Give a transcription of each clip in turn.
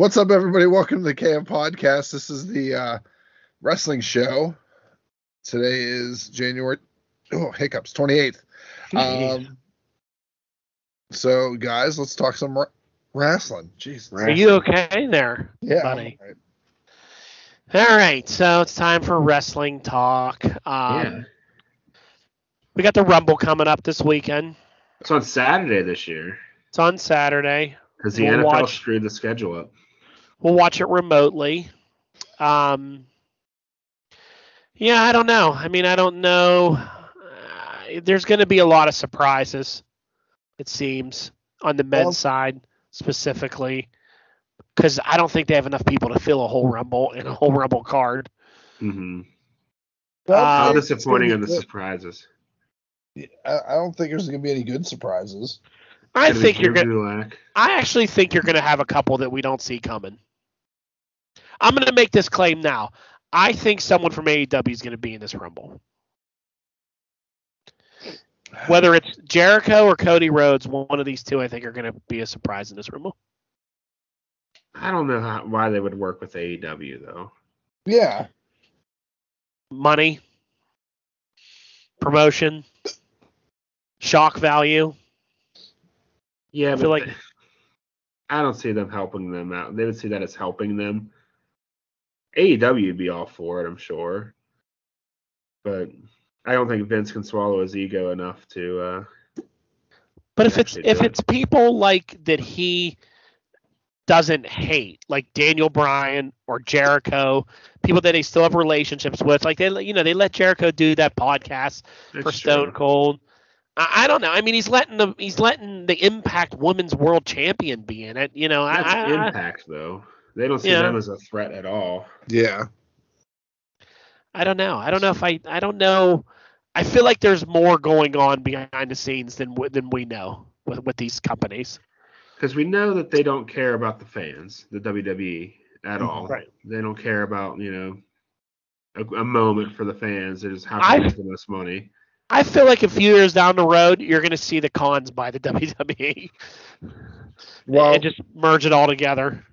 What's up, everybody? Welcome to the KM Podcast. This is the uh, wrestling show. Today is January, oh, hiccups, 28th. Um, so, guys, let's talk some r- wrestling. Jesus. Are you okay there? Yeah. buddy? all right. All right, so it's time for wrestling talk. Um, Yeah. We got the Rumble coming up this weekend. It's on Saturday this year It's on Saturday. because the We'll NFL watch- screwed the schedule up. We'll watch it remotely. Um, yeah, I don't know. I mean, I don't know. Uh, there's going to be a lot of surprises, it seems, on the men's Well- side specifically, because I don't think they have enough people to fill a whole Rumble and a whole Rumble card. Mm-hmm. Well, Uh, How disappointing are the surprises? I, I don't think there's going to be any good surprises. I think you're going. to I actually think you're going to have a couple that we don't see coming. I'm going to make this claim now. I think someone from AEW is going to be in this Rumble. Whether it's Jericho or Cody Rhodes, one of these two, I think, are going to be a surprise in this Rumble. I don't know how, why they would work with AEW though. Yeah. Money, promotion, shock value. Yeah, I but feel like- I don't see them helping them out. They would see that as helping them. AEW would be all for it, I'm sure, but I don't think Vince can swallow his ego enough to. uh But if it's if it. it's people like that he doesn't hate, like Daniel Bryan or Jericho, people that he still have relationships with, like they you know they let Jericho do that podcast for Stone true. Cold. I, I don't know. I mean, he's letting the he's letting the Impact Women's World Champion be in it. You know, That's I, I, Impact though. They don't see Yeah. them as a threat at all. Yeah. I don't know. I don't know if I I don't know. I feel like there's more going on behind the scenes than than we know with with these companies. because we know that they don't care about the fans, the WWE at Mhm. all. Right. They don't care about you know a, a moment for the fans. They just how to make the most money. I feel like a few years down the road, you're going to see the cons by the WWE Well, and just merge it all together.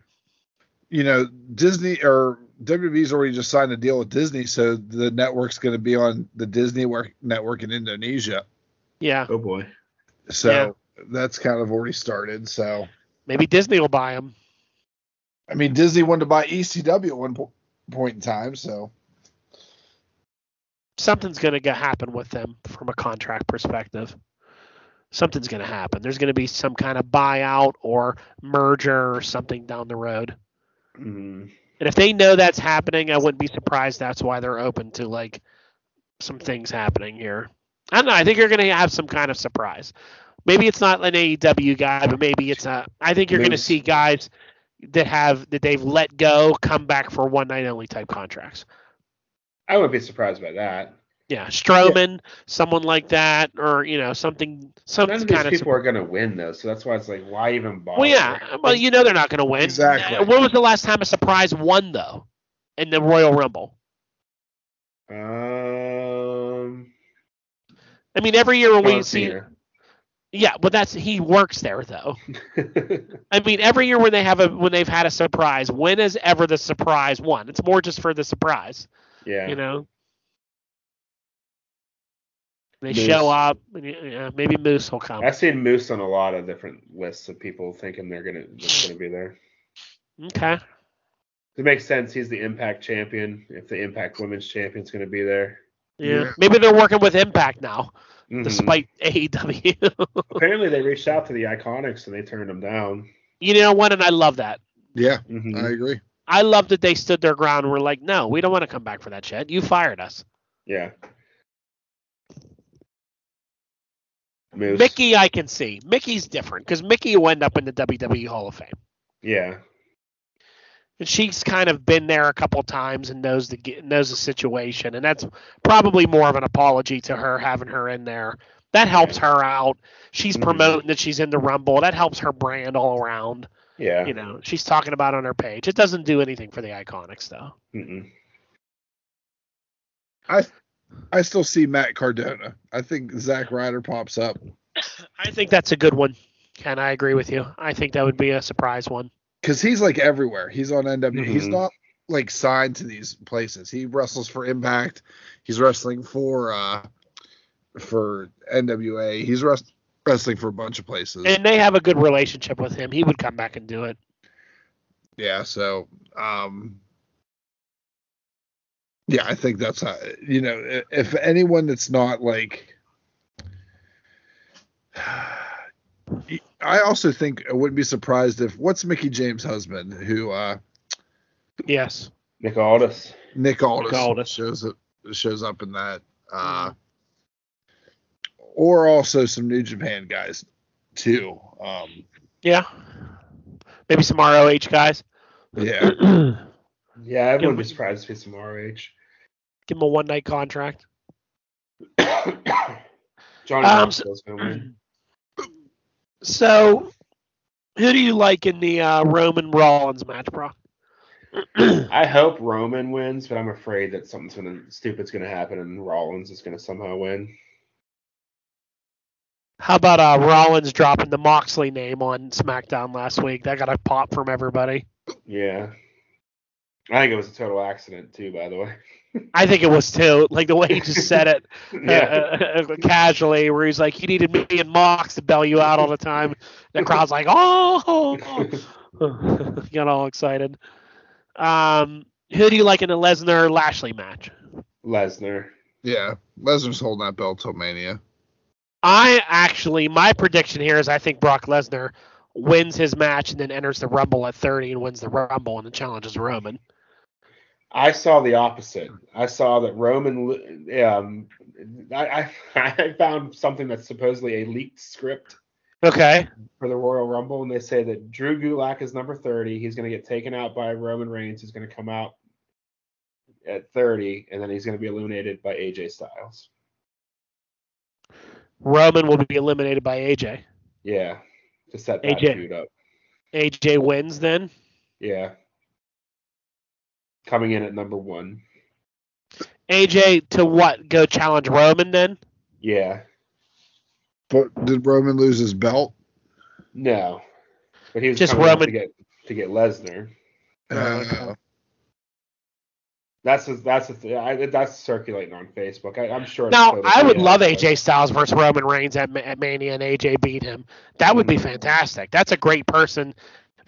You know, Disney or WWE's already just signed a deal with Disney, so the network's going to be on the Disney work, network in Indonesia. Yeah, Oh boy. So Yeah. that's kind of already started. So, maybe Disney will buy them. I mean, Disney wanted to buy ECW at one po- point in time. So, Something's going to happen with them from a contract perspective. Something's going to happen. There's going to be some kind of buyout or merger or something down the road. Mhm. And if they know that's happening, I wouldn't be surprised. That's why they're open to like some things happening here. I don't know. I think you're going to have some kind of surprise. Maybe it's not an AEW guy, but maybe it's a. I think you're going to see guys that have that they've let go come back for one night only type contracts. I wouldn't be surprised by that. Yeah, Strowman, someone like that, or you know something, some None of these kind of. people are gonna win though, so that's why it's like, why even bother? Well, yeah. Well, you know they're not going to win. Exactly. When was the last time a surprise won though? In the Royal Rumble. Um. I mean, every year when we see, Cena. yeah, but that's he works there though. I mean, every year when they have a when they've had a surprise, when has ever the surprise won? It's more just for the surprise, yeah. you know. They Moose. show up, yeah, maybe Moose will come. I've seen Moose on a lot of different lists of people thinking they're gonna that's gonna be there. Okay, It makes sense. He's the Impact champion. If the Impact Women's champion's gonna be there, yeah. Yeah. maybe they're working with Impact now, Mhm. despite AEW. apparently they reached out to the Iconics and they turned them down. you know what? And I love that. yeah, Mhm. I agree. I love that they stood their ground and were like, no, we don't want to come back for that shit. You fired us. Yeah. Moose. Mickie, I can see. Mickie's different because Mickie will end up in the WWE Hall of Fame. Yeah. and she's kind of been there a couple times and knows the knows the situation, and that's probably more of an apology to her having her in there. That helps her out. She's Mhm. promoting that she's in the Rumble. That helps her brand all around. Yeah. You know, she's talking about it on her page. It doesn't do anything for the Iconics though. Mm-mm. I I still see Matt Cardona. I think Zach Ryder pops up. I think that's a good one. Ken, I agree with you. I think that would be a surprise one. because he's like everywhere. He's on NW. He's Mhm. not like signed to these places. He wrestles for Impact. He's wrestling for uh for NWA. He's rest- wrestling for a bunch of places. And they have a good relationship with him. He would come back and do it. yeah, so um yeah, I think that's how, you know, if anyone that's not like I also think I wouldn't be surprised if what's Mickie James' husband who uh Yes. Nick Aldis. Nick Aldis, Nick Aldis. shows up shows up in that. Uh, or also some New Japan guys too. Um, Yeah. Maybe some ROH guys. yeah, Yeah, I wouldn't be surprised if see some ROH. Him a one night contract. Johnny Um, win. So, who do you like in the uh, Roman Rollins match, bro? I hope Roman wins, but I'm afraid that something's gonna stupid's gonna happen and Rollins is gonna somehow win. How about uh, Rollins dropping the Moxley name on SmackDown last week? That got a pop from everybody. Yeah. I think it was a total accident too, by the way. I think it was too. Like the way he just said it yeah. uh, uh, casually, where he's like, "He needed me and Mox to bail you out all the time." The crowd's like, "Oh!" got all excited. Um, who do you like in the Lesnar Lashley match? Lesnar. yeah. Lesnar's holding that belt till Mania. I actually, my prediction here is I think Brock Lesnar wins his match and then enters the Rumble at 30 and wins the Rumble and then challenges Roman. I saw the opposite. I saw that Roman. Um, I, I I found something that's supposedly a leaked script Okay. for the Royal Rumble, and they say that Drew Gulak is number 30. He's going to get taken out by Roman Reigns. He's going to come out at 30, and then he's going to be eliminated by AJ Styles. Roman will be eliminated by AJ. Yeah, to set that AJ. feud up. AJ wins then. Yeah, coming in at number one. AJ to what? Go challenge Roman then? Yeah, But did Roman lose his belt? no, but he was Just Roman- to get to get Lesnar. Oh. Uh, That's a, that's a th- I, that's circulating on Facebook. I, I'm sure. it's Now, I would love but- AJ Styles versus Roman Reigns at, at Mania and AJ beat him. That would be Mhm. fantastic. That's a great person.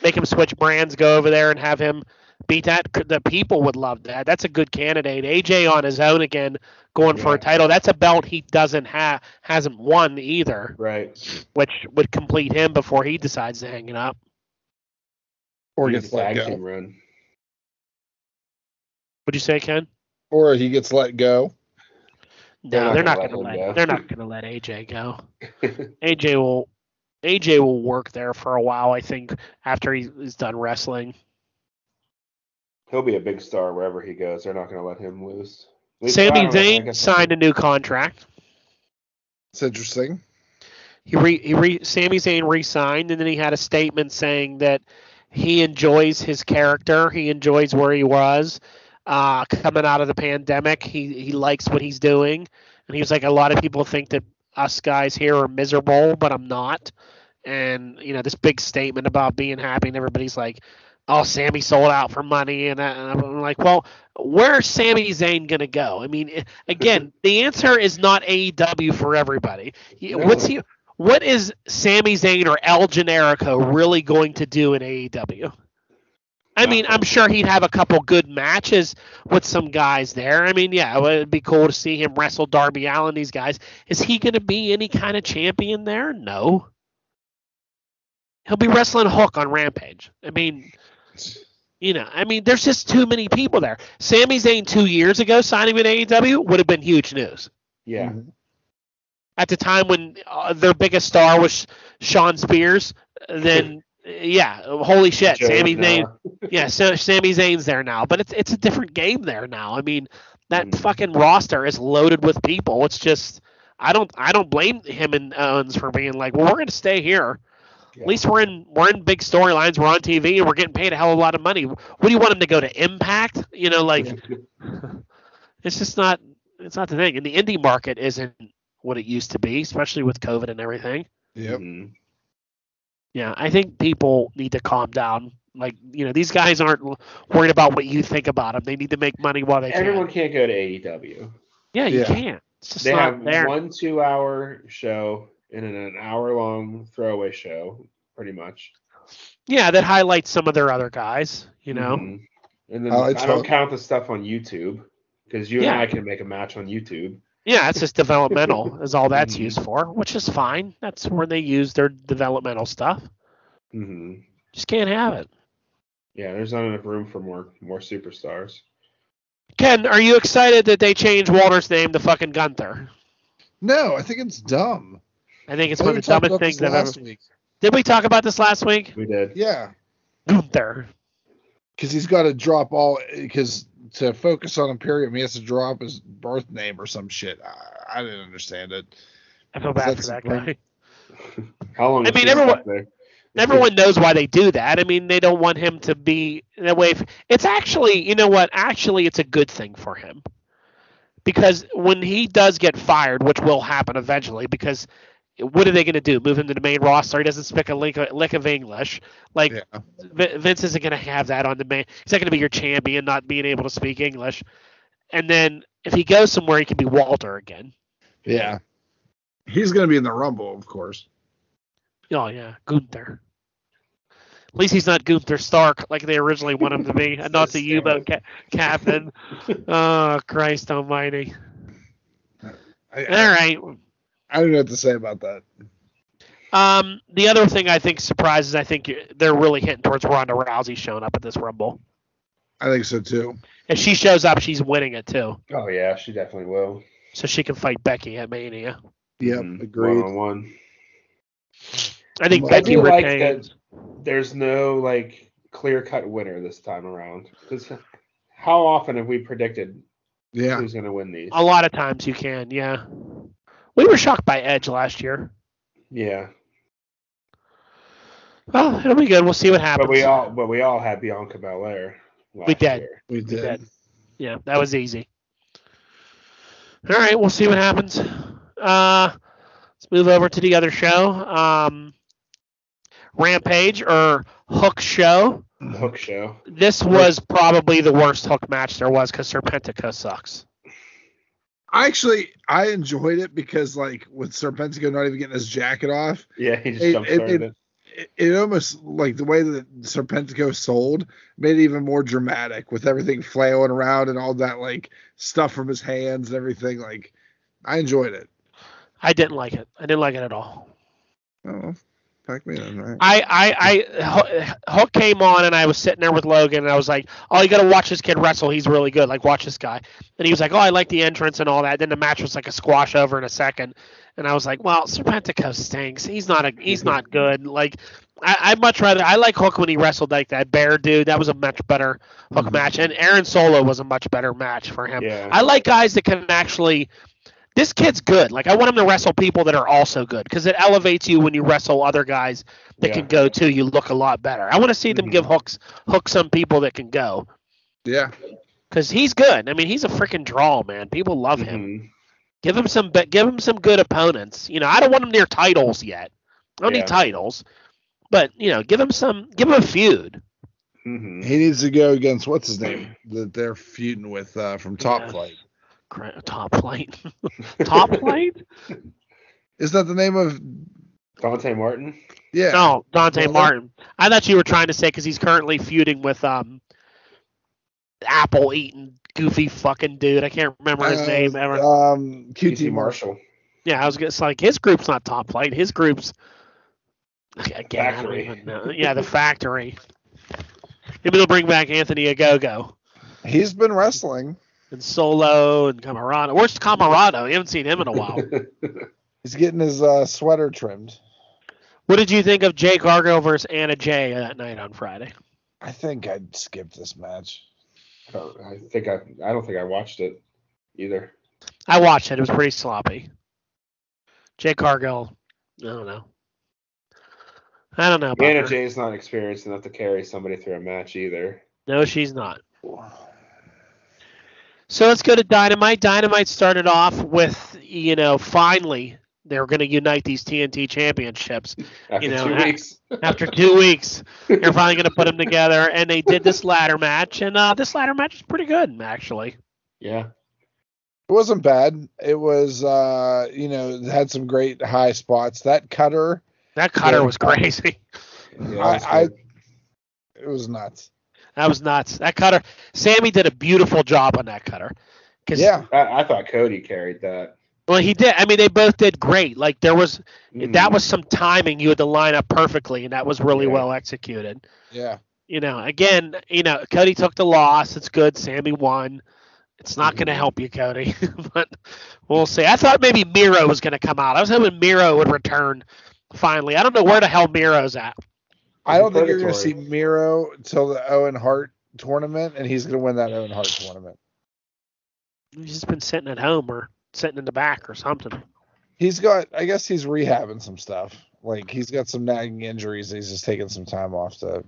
Make him switch brands, go over there and have him beat that. The people would love that. That's a good candidate. AJ on his own again, going for a title. That's a belt he doesn't have, hasn't won either, Right. which would complete him before he decides to hang it up. or He gets needs let go. team run. Would you say, Ken? Or he gets let go. No, they're not going to him let. go. They're not going to let AJ go. AJ will AJ will work there for a while, I think, after he- he's done wrestling. He'll be a big star wherever he goes. They're not going to let him lose. At least- I Sami don't know, I Zayn signed a new contract. It's interesting. He re, he re, Sami Zayn re-signed, and then he had a statement saying that he enjoys his character. He enjoys where he was uh, coming out of the pandemic. He he likes what he's doing, and he was like, a lot of people think that us guys here are miserable, but I'm not. And you know, this big statement about being happy, and everybody's like, "Oh, Sami sold out for money," and, I, and I'm like, "Well, where's Sami Zayn gonna go?" I mean, eh, again, the answer is not AEW for everybody. What's he? What is Sami Zayn or El Generico really going to do in AEW? I mean, I'm sure he'd have a couple good matches with some guys there. I mean, yeah, it would be cool to see him wrestle Darby Allin. These guys, is he going to be any kind of champion there? No. He'll be wrestling Hook on Rampage. I mean, you know, I mean, there's just too many people there. Sami Zayn two years ago signing with AEW would have been huge news Yeah. at the time when uh, their biggest star was Shawn Spears. Then, yeah, holy shit, Joe Sami now. Zayn. Yeah, so Sami Zayn's there now, but it's it's a different game there now. I mean, that Mhm. fucking roster is loaded with people. It's just I don't I don't blame him and Owens for being like, well, we're gonna stay here. Yeah. At least we're in we're in big storylines. We're on TV and we're getting paid a hell of a lot of money. What do you want him to go to Impact? You know, like it's just not it's not the thing. And the indie market isn't what it used to be, especially with COVID and everything. Yep. Mhm. Yeah, I think people need to calm down Like you know, these guys aren't worried about what you think about them. They need to make money while they can. Everyone can. can't go to AEW. Yeah, you Yeah. can't. It's just They not have there. one two-hour show and then an hour-long throwaway show, pretty much. Yeah, that highlights some of their other guys. You know. Mhm. And then Highlights I don't what? count the stuff on YouTube because you Yeah. and I can make a match on YouTube. Yeah, it's just developmental is all that's Mhm. used for, which is fine. That's where they use their developmental stuff. Mm-hmm. Just can't have it. Yeah, there's not enough room for more more superstars. Ken, are you excited that they changed Walter's name to fucking Gunther? No, I think it's dumb. I think it's one of the dumbest things I've ever. last week. Did we talk about this last week? We did. Yeah, Gunther. because he's got to drop all because to focus on Imperium, he has to drop his birth name or some shit. I, I didn't understand it. I feel bad for that guy. How long? I mean, everyone- there? Everyone knows why they do that. I mean, they don't want him to be that way. If, it's actually, you know what? Actually, it's a good thing for him because when he does get fired, which will happen eventually, because what are they going to do? Move him to the main roster? He doesn't speak a lick, lick of English. Like Yeah, Vi- Vince isn't going to have that on the main. He's not going to be your champion, not being able to speak English. And then if he goes somewhere, he can be Walter again. yeah. He's gonna be in the Rumble, of course. Oh yeah, Gunther. At least he's not Gunther Stark like they originally want him to be, and not the U-boat ca- captain. Oh Christ Almighty! I, All I, right. I don't know what to say about that. Um, the other thing I think surprises, I think they're really hitting towards Ronda Rousey showing up at this Rumble. I think so too. If she shows up, she's winning it too, Oh yeah, she definitely will. so she can fight Becky at Mania. Yep, Mhm. agreed. One on one. I think Well, Becky do like retains. There's no like clear cut winner this time around. Because how often have we predicted Yeah, who's going to win these? A lot of times you can, yeah. We were shocked by Edge last year. Yeah, Well, it'll be good. We'll see what happens. but we all but we all had Bianca Belair. We did. Year. we did. did. Yeah, that was easy. All right, we'll see what happens. Uh, let's move over to the other show. Um, Rampage or Hook Show. Hook Show. This was probably the worst Hook match there was because Serpentico sucks. I actually I enjoyed it because like with Serpentico not even getting his jacket off, Yeah, he just It- jump started it- it. it, it almost like the way that Serpentico sold made it even more dramatic with everything flailing around and all that like stuff from his hands and everything. Like I enjoyed it. I didn't like it. I didn't like it at all. Oh, in, right? I, I, I, Hook came on and I was sitting there with Logan and I was like, oh, you got to watch this kid wrestle. He's really good. Like, watch this guy. And he was like, oh, I like the entrance and all that. Then the match was like a squash over in a second. And I was like, well, Serpentico stinks. He's not a, he's not good. Like, I, I'd much rather, I like Hook when he wrestled like that bear dude. That was a much better Hook Mhm. match. And Aaron Solo was a much better match for him. Yeah. I like guys that can actually. This kid's good. Like I want him to wrestle people that are also good because it elevates you when you wrestle other guys that Yeah. can go too. You look a lot better. I want to see them Mhm. give hooks hook some people that can go Yeah. because he's good. I mean, he's a freaking draw, man. People love him. Mhm. Give him some, give him some good opponents. You know, I don't want him near titles yet. I don't Yeah. need titles, but you know, give him some, give him a feud. Mhm. He needs to go against what's his name that they're feuding with uh, from Top Yeah. Flight. Gra- Top flight, top flight. Is that the name of? Dante Martin. Yeah. No, Dante Well, Martin. I thought you were trying to say because he's currently feuding with um apple eating goofy fucking dude. I can't remember his Uh, name ever. Um, QT QT Marshall. Marshall. yeah, I was gonna like his group's not top flight. His group's again. I don't Factory. even know. Yeah, the factory. Maybe they'll bring back Anthony Ogogo He's been wrestling. And Solo and Comoroto. Where's Comoroto? You haven't seen him in a while. He's getting his uh, sweater trimmed. what did you think of Jade Cargill versus Anna Jay that night on Friday? I think I'd skip this match. I I think I I don't think I watched it either. I watched it. It was pretty sloppy. Jade Cargill, I don't know. I don't know. Anna her. Jay's not experienced enough to carry somebody through a match either. No, she's not. So let's go to Dynamite. Dynamite started off with, you know, finally they were going to unite these TNT championships. After you know, two weeks. After two weeks, they're finally going to put them together, and they did this ladder match, and uh, this ladder match is pretty good actually. Yeah. It wasn't bad. It was, uh, you know, had some great high spots. That cutter, That cutter Yeah. was crazy. yeah I, I, it was nuts. That was nuts. That cutter, Sammy did a beautiful job on that cutter. 'Cause- Yeah, I, I thought Cody carried that. Well, he did. I mean, they both did great. Like there was Mm. that was some timing. You had to line up perfectly, and that was really Yeah. well executed. yeah. You know, again, you know, Cody took the loss. It's good. Sammy won. It's not going to Mhm. help you, Cody, but we'll see. I thought maybe Miro was going to come out. I was hoping Miro would return finally. I don't know where the hell Miro's at. I don't think you're going to see Miro until the Owen Hart tournament, and he's going to win that Owen Hart tournament. He's just been sitting at home or sitting in the back or something. He's got, I guess he's rehabbing some stuff. Like he's got some nagging injuries. He's just taking some time off to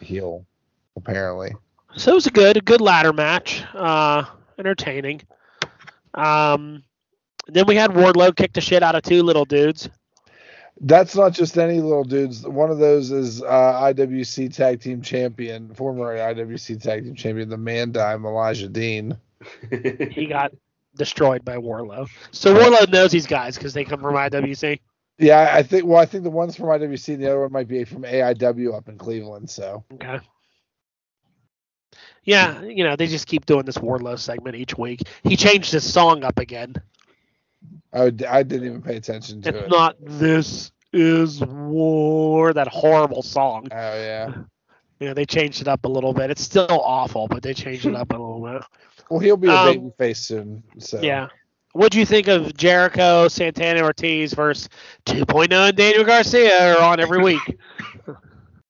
heal, apparently. So it was a good, a good ladder match. Uh, entertaining. Um, then we had Wardlow kick the shit out of two little dudes. That's not just any little dudes. One of those is uh, IWC Tag Team Champion, former IWC Tag Team Champion, the Man Dime Elijah Dean. He got destroyed by Wardlow. So Wardlow knows these guys because they come from IWC. Yeah, I think. Well, I think the one's from IWC, and the other one might be from AIW up in Cleveland. So Okay. Yeah, you know they just keep doing this Wardlow segment each week. He changed his song up again. I, would, I didn't even pay attention to It's it. not "This Is War," that horrible song. oh yeah. You know they changed it up a little bit. It's still awful, but they changed it up a little bit. Well, he'll be a Um, baby face soon. So Yeah. What do you think of Jericho, Santana Ortiz versus 2.0 and Daniel Garcia are on every week?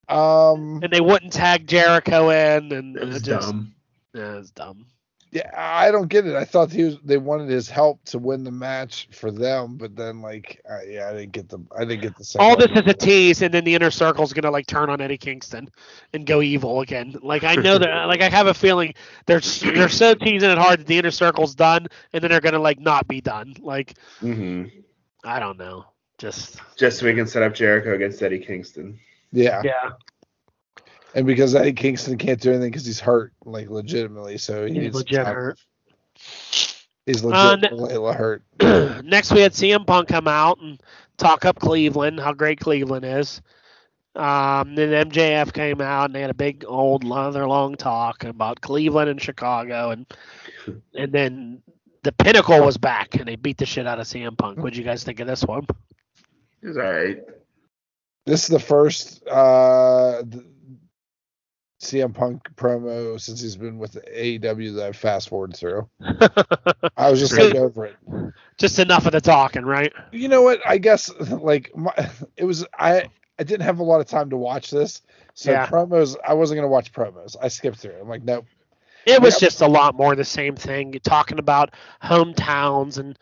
Um. and they wouldn't tag Jericho in, and It was just, dumb. Yeah, it was dumb. Yeah, I don't get it. I thought he was. They wanted his help to win the match for them, but then like, uh, yeah, I didn't get the. I didn't get the. same All this is a tease, and then the inner circle's gonna like turn on Eddie Kingston and go evil again. Like I know that. Like I have a feeling they're they're so teasing it hard that the inner circle's done, and then they're gonna like not be done. Like hmm I don't know. Just Just so we can set up Jericho against Eddie Kingston. Yeah, yeah, and because Eddie Kingston can't do anything because he's hurt, like legitimately, so he He's needs legit time. hurt. He's Uh, hurt. Next, we had CM Punk come out and talk up Cleveland, how great Cleveland is. Um, then MJF came out and they had a big old another long talk about Cleveland and Chicago, and and then the Pinnacle was back and they beat the shit out of CM Punk. What'd you guys think of this one? It was all right. This is the first uh, th- CM Punk promo since he's been with AEW that I fast forward through. I was just Really? like over it. Just enough of the talking, right? You know what? I guess like my, it was I I didn't have a lot of time to watch this, so Yeah. promos I wasn't gonna watch promos. I skipped through. I'm like, nope. It was Yep. just a lot more the same thing, talking about hometowns and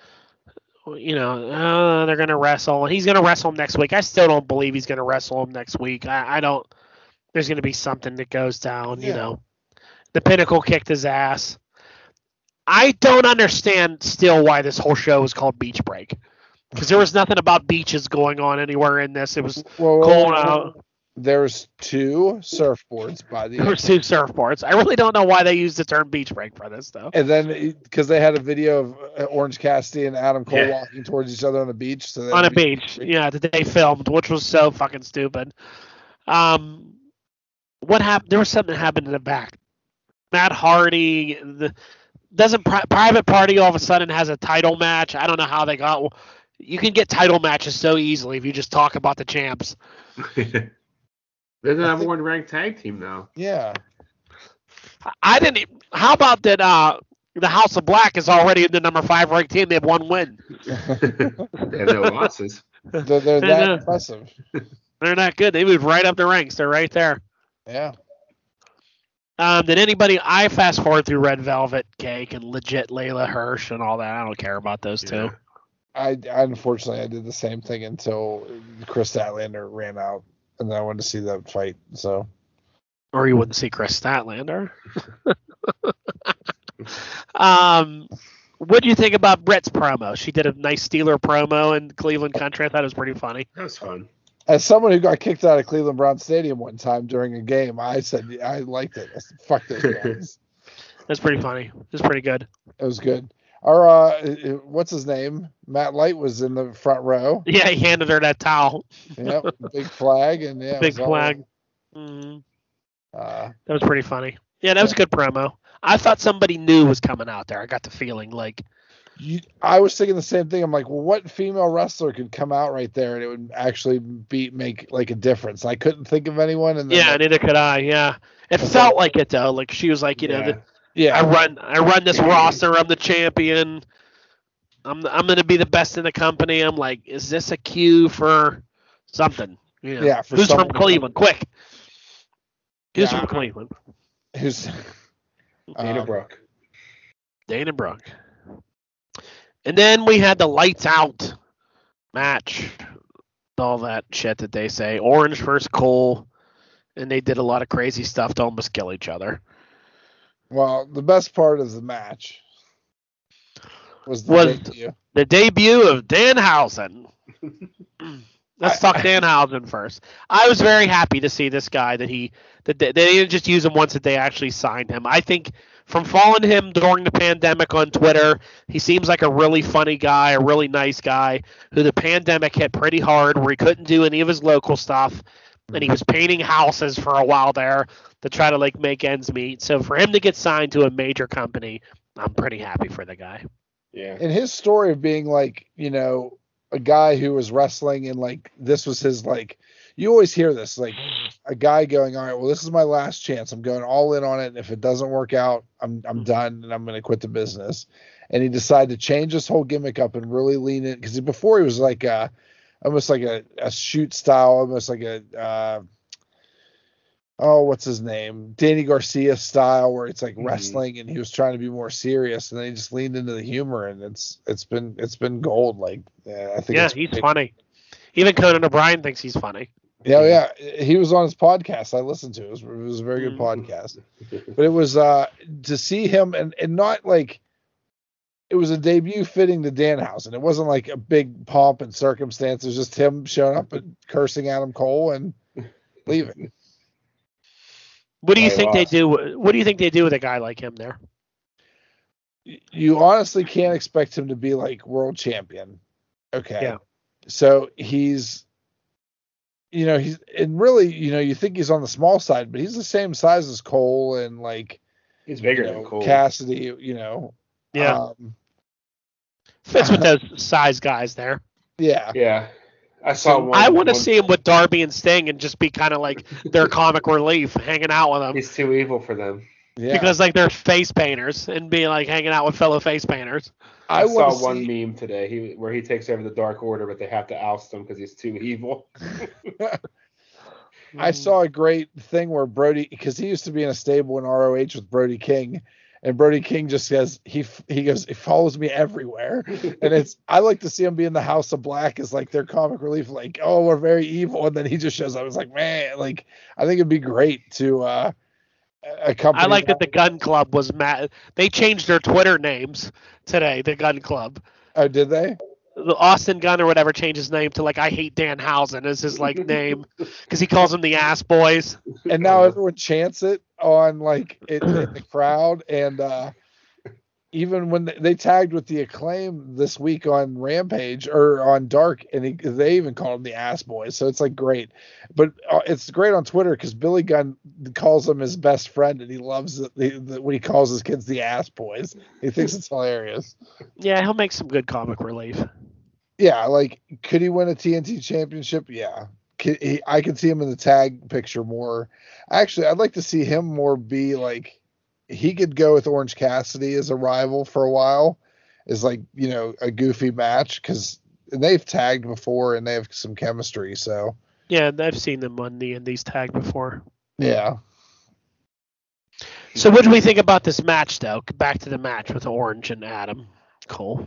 you know uh, they're gonna wrestle. And he's gonna wrestle him next week. I still don't believe he's gonna wrestle him next week. I, I don't. There's gonna be something that goes down. You know, the Pinnacle kicked his ass. I don't understand still why this whole show is called Beach Break. Because there was nothing about beaches going on anywhere in this. It was Well, cold out. there's two surfboards by the There two surfboards. I really don't know why they used the term beach break for this though. and then because they had a video of uh, Orange Cassidy and Adam Cole Yeah. walking towards each other on the beach. So on a beach. Yeah, that they filmed, which was so fucking stupid. Um, what happened? There was something that happened in the back. Matt Hardy the, doesn't pri- private party all of a sudden has a title match. I don't know how they got. You can get title matches so easily if you just talk about the champs. They're the I number one ranked tag team now. Yeah. I- I didn't. How about that? Uh, the House of Black is already in the number five ranked team. They have one win. they have no losses. They're, they're that know. impressive. They're not good. They move right up the ranks. They're right there. Yeah. Um, did anybody? I fast forward through Red Velvet Cake and legit Leyla Hirsch and all that. I don't care about those two. I unfortunately I did the same thing until Kris Statlander ran out, and then I wanted to see that fight. So Or you wouldn't see Kris Statlander. um, What do you think about Britt's promo? She did a nice Steeler promo in Cleveland Country. I thought it was pretty funny. That was fun. As someone who got kicked out of Cleveland Brown Stadium one time during a game, I said I liked it. I said, Fuck those guys. That's pretty funny. It was pretty good. it was good. Our uh, what's his name? Matt Light was in the front row. Yeah, he handed her that towel. Yep, big flag and yeah, Big was all- flag. Mhm. uh, That was pretty funny. Yeah, that was a good promo. I thought somebody new was coming out there. I got the feeling like you, I was thinking the same thing. I'm like, well, what female wrestler could come out right there and it would actually be make like a difference? I couldn't think of anyone. And then yeah, neither could I. Yeah, it felt like it though. Like she was like, you know, Yeah. the, yeah, I run, I run this roster. I'm the champion. I'm, I'm gonna be the best in the company. I'm like, is this a cue for something? You know, Yeah, for who's from someone to- Cleveland? Quick. Who's Yeah. from Cleveland? who's Dana um, Brooke. Dana Brooke. And then we had the lights out match, all that shit that they say. Orange versus Cole, and they did a lot of crazy stuff to almost kill each other. Well, the best part of the match was the Was- debut. The debut of Danhausen. Let's talk Danhausen first. I was very happy to see this guy that he that they, they didn't just use him once; that they actually signed him. I think from following him during the pandemic on Twitter, he seems like a really funny guy, a really nice guy who the pandemic hit pretty hard, where he couldn't do any of his local stuff, and he was painting houses for a while there to try to like make ends meet. So for him to get signed to a major company, I'm pretty happy for the guy. Yeah. And his story of being like, you know, a guy who was wrestling and like this was his like you always hear this like a guy going all right well this is my last chance i'm going all in on it and if it doesn't work out i'm i'm done and i'm going to quit the business and he decided to change his whole gimmick up and really lean in because before he was like a almost like a, a shoot style almost like a uh oh what's his name danny garcia style where it's like Mhm. wrestling and he was trying to be more serious and then he just leaned into the humor and it's it's been it's been gold like yeah, i think Yeah, he's great. funny. Even Conan O'Brien thinks he's funny. Yeah, yeah. He was on his podcast. I listened to it. It was, it was a very good Mhm. podcast. But it was uh to see him and and not like it was a debut fitting to Danhausen. It wasn't like a big pomp and circumstance. It was just him showing up and cursing Adam Cole and leaving. What do you They think they do? What do you think they do with a guy like him there? You honestly can't expect him to be like world champion. Okay. Yeah. So he's you know, he's and really, you know, you think he's on the small side, but he's the same size as Cole and like He's you bigger know, than Cole. Cassidy, you know. Yeah, Um, fits with those size guys there. yeah. yeah. I saw one. I want to see him with Darby and Sting and just be kind of like their comic relief, hanging out with them He's too evil for them. Yeah. because like they're face painters and be like hanging out with fellow face painters. I, I saw one see meme today. He, where he takes over the Dark Order, but they have to oust him because he's too evil. I saw a great thing where Brody because he used to be in a stable in ROH with Brody King and Brody King just says he he goes he follows me everywhere. And it's I like to see him be in the House of Black as like their comic relief like oh we're very evil. And then he just shows up. It's like man like I think it'd be great to uh a company I like that the Gunn Club was mad. They changed their Twitter names today. The Gunn Club, oh did they the Austin Gunn or whatever, changed his name to like I hate Danhausen as his like name because he calls them the Ass Boys. and now everyone chants it on like it, in the crowd and uh even when they, they tagged with the acclaim this week on rampage or on dark and he, they even called him the ass boys so it's like great. But uh, it's great on twitter because billy gunn calls him his best friend and he loves it the, the, when he calls his kids the ass boys. He thinks it's hilarious. Yeah, he'll make some good comic relief. yeah like could he win a tnt championship? Yeah. Could he, i could see him in the tag picture more. Actually i'd like to see him more be like he could go with orange cassidy as a rival for a while is like you know a goofy match because they've tagged before and they have some chemistry so Yeah, I've seen them on the Indies tag before. yeah So what do we think about this match though? Back to the match with Orange and Adam Cole.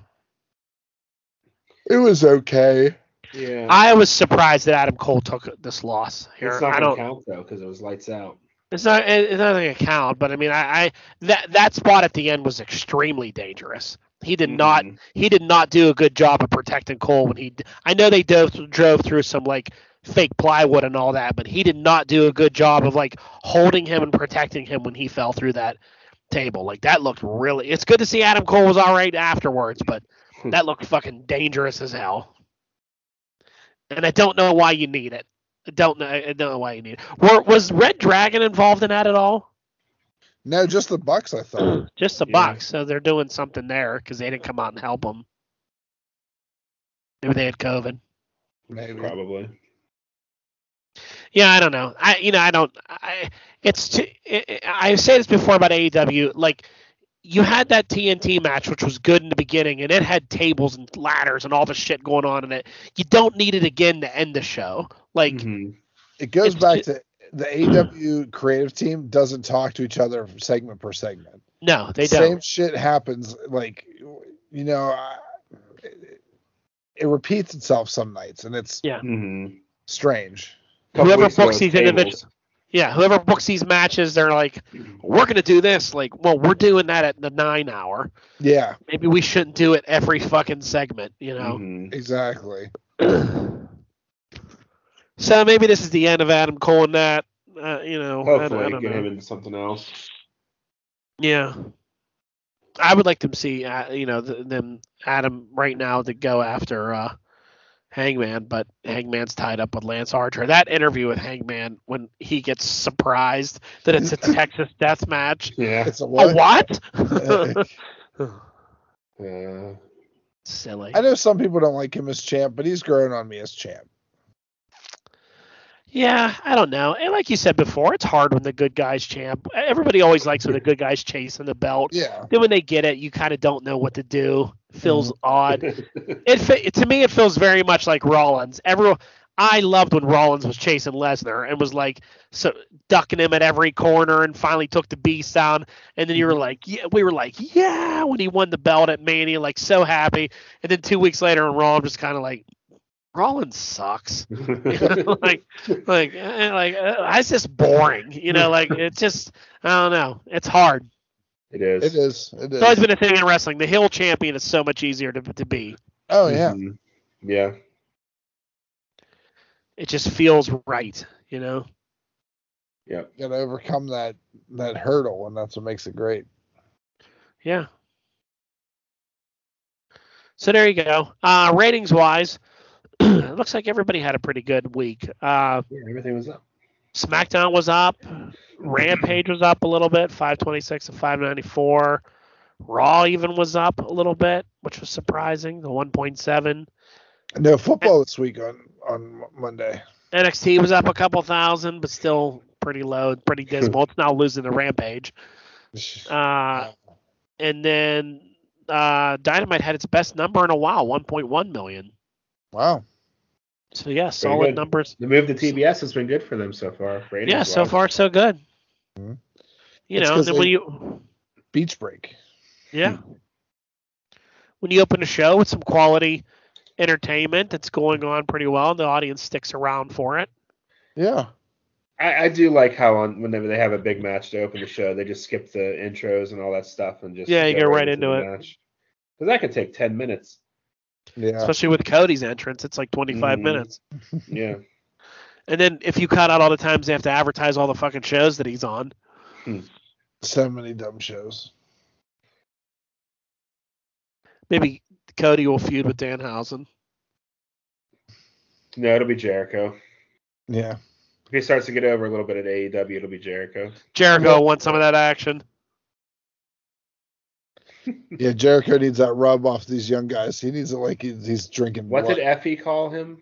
it was okay yeah. I was surprised that Adam Cole took this loss here. it's not I going don't. to count, though, because it was lights out. It's not. It's not going to count. But I mean, I, I that that spot at the end was extremely dangerous. He did not. Mhm. He did not do a good job of protecting Cole when he. I know they dove, drove through some like fake plywood and all that, but he did not do a good job of like holding him and protecting him when he fell through that table. Like that looked really. It's good to see Adam Cole was all right afterwards, but Hmm. that looked fucking dangerous as hell. And I don't know why you need it. I don't know. I don't know why you need it. Were, was Red Dragon involved in that at all? No, just the Bucks. I thought. Mm. Just the Yeah. Bucks, so they're doing something there because they didn't come out and help them. Maybe they had COVID. Maybe. Probably. Yeah, I don't know. I you know I don't. I it's too, I I say this before about AEW. Like you had that TNT match, which was good in the beginning, and it had tables and ladders and all the shit going on in it. You don't need it again to end the show. Like Mhm. It goes back ju- to the AW creative team doesn't talk to each other segment per segment. no, they Same don't. Same shit happens. Like you know, I- it, it repeats itself some nights, and it's Yeah. Mhm. strange. Couple Whoever weeks books these individuals. Tables. Yeah, whoever books these matches, they're like, we're gonna do this. Like, well, we're doing that at the nine hour. Yeah, Maybe we shouldn't do it every fucking segment. You know. Mhm. exactly. so maybe this is the end of Adam Cole and that. Uh, you know, I, I Hopefully, don't get know. him into something else. Yeah, I would like to see uh, you know th- them Adam right now to go after uh, Hangman, but Hangman's tied up with Lance Archer. That interview with Hangman when he gets surprised that it's a Texas Death Match. Yeah. It's a what? A what? what? Uh, Silly. I know some people don't like him as champ, but he's growing on me as champ. Yeah, I don't know. And like you said before, it's hard when the good guys champ. Everybody always likes when the good guys chasing the belt. Yeah, Then when they get it, you kind of don't know what to do. It feels Mm-hmm. odd. It to me, it feels very much like Rollins. Everyone, I loved when Rollins was chasing Lesnar and was like so ducking him at every corner, and finally took the beast down. And then you were like, yeah, we were like, yeah, when he won the belt at Mania, like so happy. And then two weeks later in Raw, I'm just kind of like, Rollins sucks. like, like, eh, like, uh, it's just boring. You know, like it's just, I don't know. It's hard. it is. it is. It It's always been a thing in wrestling. The Hill champion is so much easier to, to be. Oh yeah. Mhm. Yeah. It just feels right, you know. Yep. Got to overcome that that hurdle, and that's what makes it great. Yeah. So there you go. Uh, ratings wise, it looks like everybody had a pretty good week. Uh, Yeah. Everything was up. SmackDown was up. Rampage was up a little bit, 526 to 594. Raw even was up a little bit, which was surprising, the 1.7. No football this week on on Monday. NXT was up a couple thousand, but still pretty low, pretty dismal. it's now losing to Rampage. Uh, and then uh, Dynamite had its best number in a while, 1.1 million. wow. So yeah, solid good. numbers. The move to TBS has been good for them so far. Yeah, so wise. far so good. Mhm. You It's know, 'cause then when you Beach break. yeah, when you open a show with some quality entertainment that's going on pretty well, the audience sticks around for it. Yeah. I, I do like how on whenever they have a big match to open the show, they just skip the intros and all that stuff and just Yeah, you go get right into the it. Because that could take ten minutes. Yeah. Especially with Cody's entrance, it's like 25 Mhm. minutes. Yeah. And then if you cut out all the times they have to advertise all the fucking shows that he's on, So many dumb shows. maybe Cody will feud with Danhausen. No, it'll be Jericho. Yeah. If he starts to get over a little bit at AEW, it'll be Jericho. Jericho wants some of that action. Yeah. Jericho needs that rub off these young guys. He needs it like he's, he's drinking. What blood. did Effy call him?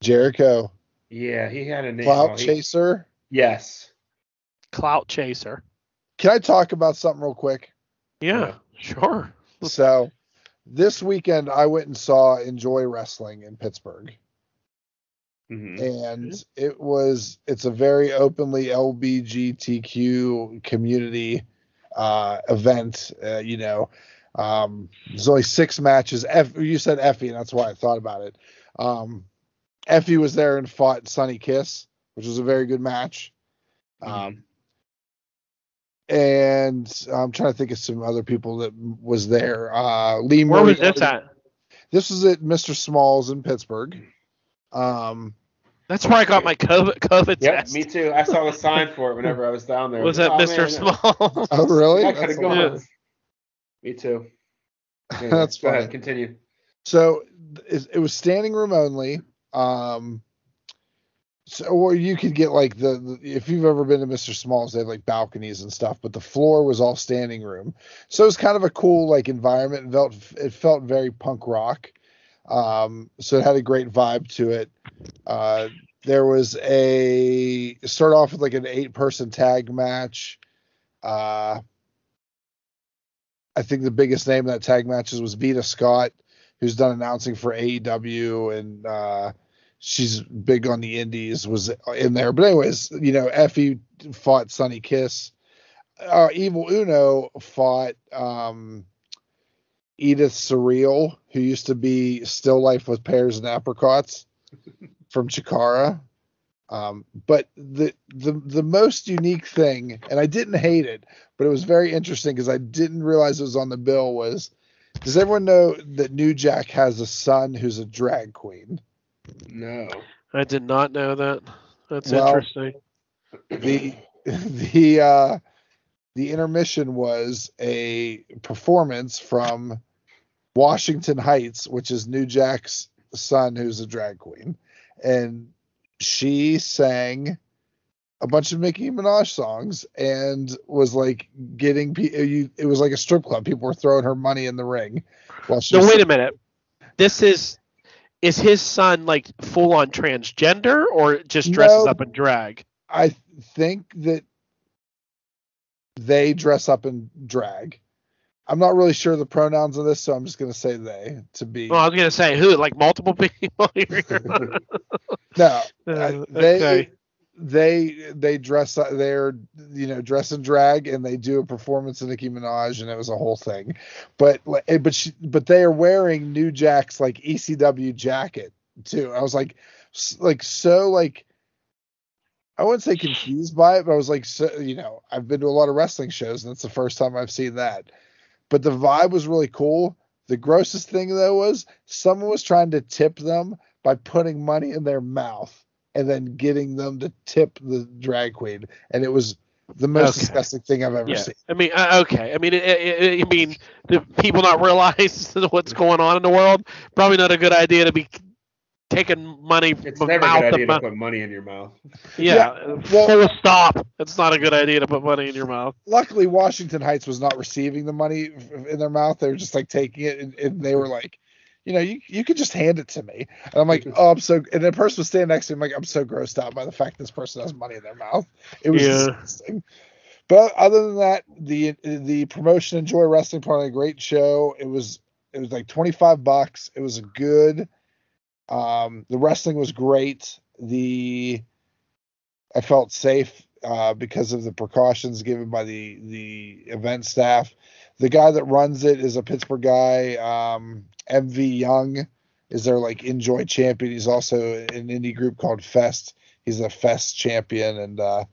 Jericho? Yeah, he had a name. Clout he- chaser. Yes. Clout chaser. Can I talk about something real quick? Yeah, Yeah. sure. So, this weekend I went and saw Enjoy Wrestling in Pittsburgh. hmm and it was it's a very openly LBGTQ community uh, event. Uh, you know, um, there's only six matches. F, you said Effy, and that's why I thought about it. Um, Effy was there and fought Sonny Kiss, which was a very good match. Um, and I'm trying to think of some other people that was there. Uh, Lee Where was this at? This was at Mr. Smalls in Pittsburgh. Um, That's where I got my COVID, COVID Yep, test. me too. I saw the sign for it whenever I was down there. Was I that like, Mr. "Oh, man, Small? oh, really? I could That's have gone. hilarious. Me too. Anyway, That's go funny. ahead, continue. So it, it was standing room only. Um, so or you could get like the, the if you've ever been to Mr. Smalls, they have like balconies and stuff, but the floor was all standing room. So it was kind of a cool like environment. It felt it felt very punk rock. Um, so it had a great vibe to it. Uh, there was a start off with like an eight person tag match. Uh, I think the biggest name in that tag matches was Vita Scott, who's done announcing for AEW and uh, she's big on the indies, was in there. But anyways, you know, Effy fought Sonny Kiss. Uh, Evil Uno fought um, Edith Surreal, who used to be Still Life with Pears and Apricots from Chikara. Um, but the the the most unique thing, and I didn't hate it, but it was very interesting because I didn't realize it was on the bill. Was does everyone know that New Jack has a son who's a drag queen? No. I did not know that. That's Well, interesting. the the uh the intermission was a performance from Washington Heights, which is New Jack's son who's a drag queen. And she sang a bunch of Nicki Minaj songs and was like getting you it was like a strip club. People were throwing her money in the ring while she No, wait a minute. This is is his son like full on transgender or just dresses No. up in drag? I think that they dress up in drag. I'm not really sure the pronouns of this, so I'm just gonna say they to be. Well, I was gonna say who, like multiple people. no, Uh, they okay. they they dress up. They're you know dress and drag and they do a performance of Nicki Minaj and it was a whole thing. But eh, but she, but they are wearing New Jack's like ECW jacket too. I was like like so like I wouldn't say confused by it, but I was like, so, you know, I've been to a lot of wrestling shows, and that's the first time I've seen that. But the vibe was really cool. The grossest thing though was someone was trying to tip them by putting money in their mouth and then getting them to tip the drag queen, and it was the most Okay. disgusting thing I've ever Yeah, seen. I mean, uh, okay. I mean, it, it, it- I mean, do people not realize what's going on in the world? Probably not a good idea to be taking money It's from never a good idea to mouth. put money in your mouth. Yeah, Yeah, well- full stop. It's not a good idea to put money in your mouth. Luckily, Washington Heights was not receiving the money in their mouth; they were just like taking it, and, and they were like. You know, you, you could just hand it to me. And I'm like, oh, I'm so. And the person was standing next to me. I'm like, I'm so grossed out by the fact this person has money in their mouth. It was Yeah. disgusting. But other than that, the the promotion Enjoy Wrestling put on a great show. It was it was like 25 bucks. It was a good. Um, the wrestling was great. The I felt safe uh, because of the precautions given by the the event staff. The guy that runs it is a Pittsburgh guy. Um, MV Young is their like Enjoy champion. He's also an indie group called Fest. He's a Fest champion, and uh,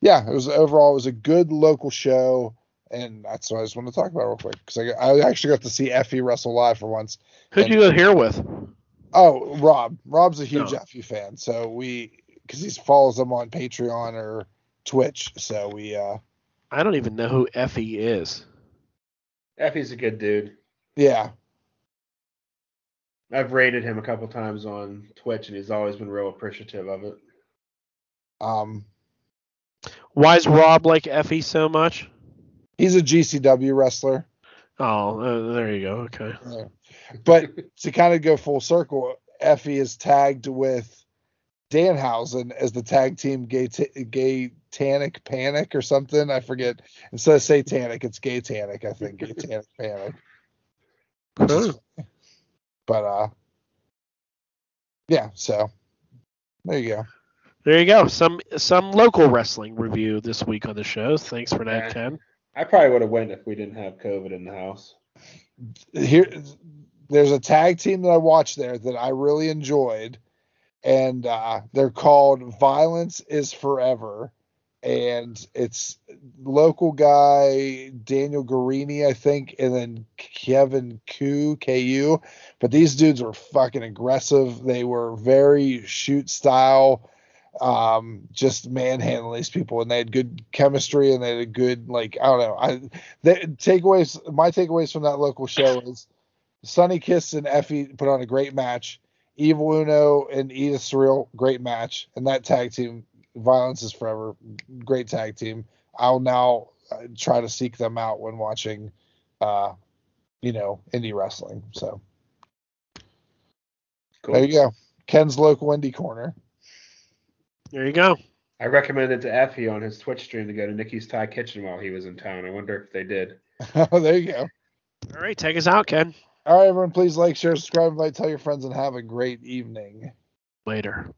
yeah, it was overall it was a good local show, and that's what I just want to talk about real quick because I, I actually got to see Effy wrestle live for once. Who'd you go here with? Oh, Rob. Rob's a huge No. Effy fan, so we because he follows them on Patreon or Twitch, so we uh I don't even know who Effy is. Effy's a good dude. yeah I've rated him a couple times on Twitch, and he's always been real appreciative of it. um Why is Rob like Effy so much? he's a GCW wrestler. Oh, uh, there you go. Okay. Yeah. But to kind of go full circle, Effy is tagged with Danhausen as the tag team gay t- gay Tanic Panic or something. I forget. Instead of Satanic, it's Gay Tanic, I think. Gay Tanic Panic. Cool. But uh yeah, so there you go. There you go. Some some local wrestling review this week on the show. Thanks for that, Ken. I probably would have went if we didn't have COVID in the house. Here there's a tag team that I watched there that I really enjoyed, and uh, they're called Violence is Forever. and it's local guy Daniel Garrini, I think, and then Kevin Ku KU. But these dudes were fucking aggressive. They were very shoot style, um, just manhandling these people, and they had good chemistry and they had a good like I don't know. I the takeaways. My takeaways from that local show is Sonny Kiss and Effy put on a great match. Evil Uno and Edith Surreal, great match, and that tag team Violence is Forever, great tag team. I'll now uh, try to seek them out when watching, uh, you know, indie wrestling. So Cool. there you go, Ken's local indie corner. There you go. I recommended to Effy on his Twitch stream to go to Nikki's Thai Kitchen while he was in town. I wonder if they did. oh, there you go. All right, take us out, Ken. All right, everyone, please like, share, subscribe, invite, tell your friends, and have a great evening. Later.